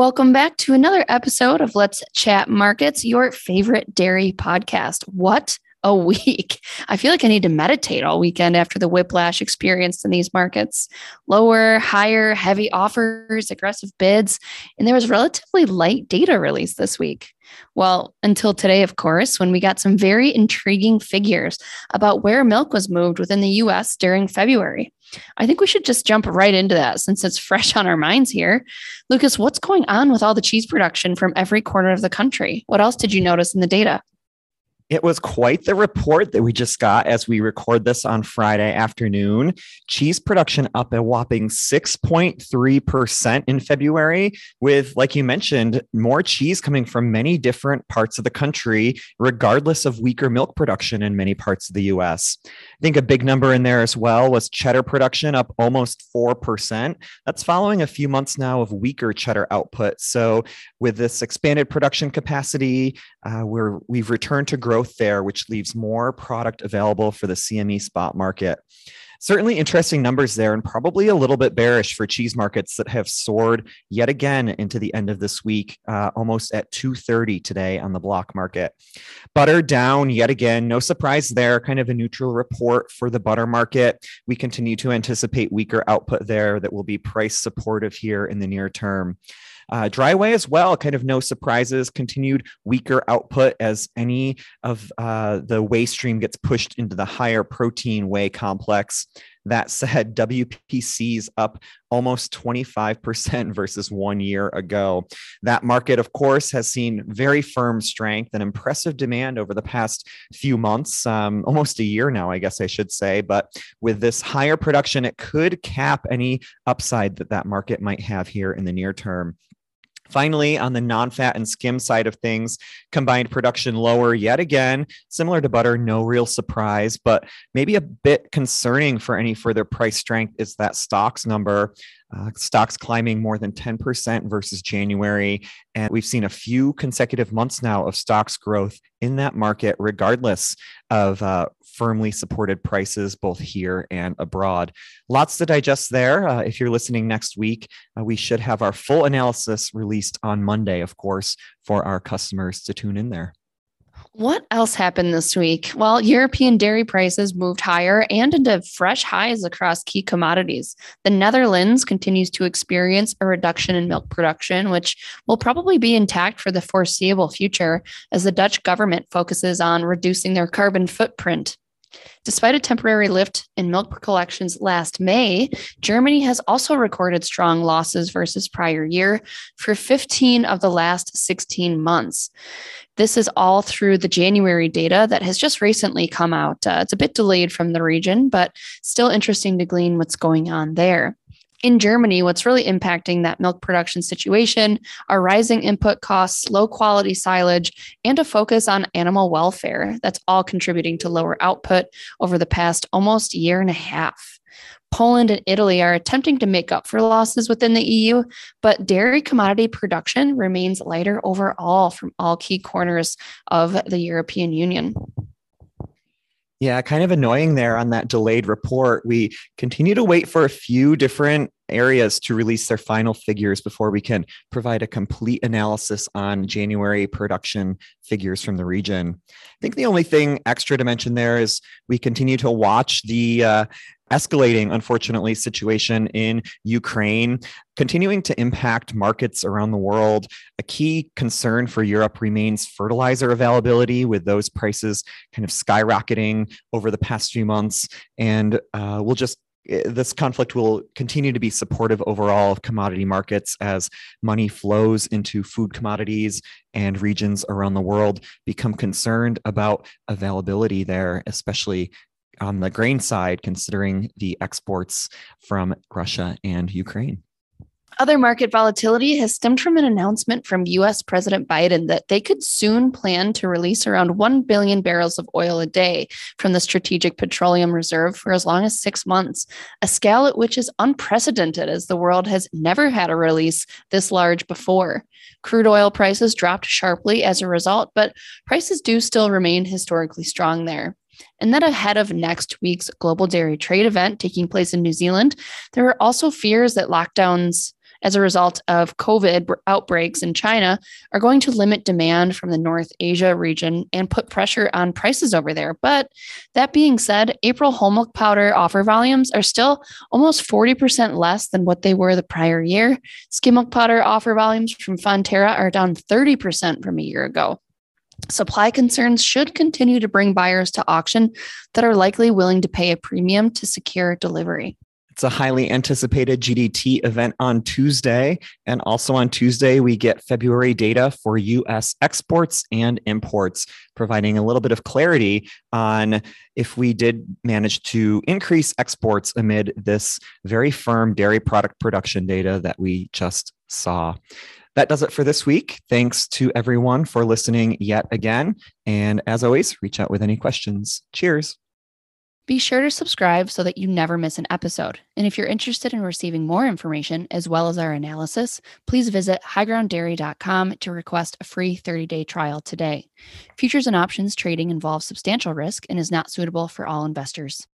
Welcome back to another episode of Let's Chat Markets, your favorite dairy podcast. What a week. I feel like I need to meditate all weekend after the whiplash experienced in these markets. Lower, higher, heavy offers, aggressive bids, and there was relatively light data released this week. Well, until today, of course, when we got some very intriguing figures about where milk was moved within the US during February. I think we should just jump right into that since it's fresh on our minds here. Lucas, what's going on with all the cheese production from every corner of the country? What else did you notice in the data? It was quite the report that we just got as we record this on Friday afternoon. Cheese production up a whopping 6.3% in February, with, like you mentioned, more cheese coming from many different parts of the country, regardless of weaker milk production in many parts of the US. I think a big number in there as well was cheddar production up almost 4%. That's following a few months now of weaker cheddar output. So, with this expanded production capacity, uh, we're, we've returned to growth growth there, which leaves more product available for the CME spot market. Certainly interesting numbers there, and probably a little bit bearish for cheese markets that have soared yet again into the end of this week, uh, almost at 230 today on the block market. Butter down yet again, no surprise there, kind of a neutral report for the butter market. We continue to anticipate weaker output there that will be price supportive here in the near term. Uh, dry whey as well, kind of no surprises, continued weaker output as any of uh, the whey stream gets pushed into the higher protein whey complex. That said, WPC's up almost 25% versus one year ago. That market, of course, has seen very firm strength and impressive demand over the past few months, um, almost a year now, I guess I should say. But with this higher production, it could cap any upside that that market might have here in the near term. Finally, on the non fat and skim side of things, combined production lower yet again, similar to butter, no real surprise, but maybe a bit concerning for any further price strength is that stocks number. Uh, stocks climbing more than 10% versus January. And we've seen a few consecutive months now of stocks growth in that market, regardless of uh, firmly supported prices both here and abroad. Lots to digest there. Uh, if you're listening next week, uh, we should have our full analysis released on Monday, of course, for our customers to tune in there. What else happened this week? Well, European dairy prices moved higher and into fresh highs across key commodities. The Netherlands continues to experience a reduction in milk production, which will probably be intact for the foreseeable future as the Dutch government focuses on reducing their carbon footprint. Despite a temporary lift in milk collections last May, Germany has also recorded strong losses versus prior year for 15 of the last 16 months. This is all through the January data that has just recently come out. Uh, it's a bit delayed from the region, but still interesting to glean what's going on there in Germany, what's really impacting that milk production situation are rising input costs, low quality silage, and a focus on animal welfare. That's all contributing to lower output over the past almost year and a half. Poland and Italy are attempting to make up for losses within the EU, but dairy commodity production remains lighter overall from all key corners of the European Union. Yeah, kind of annoying there on that delayed report. We continue to wait for a few different areas to release their final figures before we can provide a complete analysis on January production figures from the region. I think the only thing extra to mention there is we continue to watch the uh, escalating, unfortunately, situation in Ukraine, continuing to impact markets around the world. A key concern for Europe remains fertilizer availability, with those prices kind of skyrocketing over the past few months. And uh, we'll just eh, this conflict will continue to be supportive overall of commodity markets as money flows into food commodities and regions around the world become concerned about availability there, especially on the grain side, considering the exports from Russia and Ukraine. Other market volatility has stemmed from an announcement from US President Biden that they could soon plan to release around 1 billion barrels of oil a day from the Strategic Petroleum Reserve for as long as six months, a scale at which is unprecedented as the world has never had a release this large before. Crude oil prices dropped sharply as a result, but prices do still remain historically strong there. And then ahead of next week's global dairy trade event taking place in New Zealand, there are also fears that lockdowns as a result of COVID outbreaks in China are going to limit demand from the North Asia region and put pressure on prices over there. But that being said, April whole milk powder offer volumes are still almost 40% less than what they were the prior year. Skim milk powder offer volumes from Fonterra are down 30% from a year ago. Supply concerns should continue to bring buyers to auction that are likely willing to pay a premium to secure delivery. It's a highly anticipated GDT event on Tuesday. And also on Tuesday, we get February data for US exports and imports, providing a little bit of clarity on if we did manage to increase exports amid this very firm dairy product production data that we just saw. That does it for this week. Thanks to everyone for listening yet again. And as always, reach out with any questions. Cheers. Be sure to subscribe so that you never miss an episode. And if you're interested in receiving more information as well as our analysis, please visit highgrounddairy.com to request a free 30 day trial today. Futures and options trading involves substantial risk and is not suitable for all investors.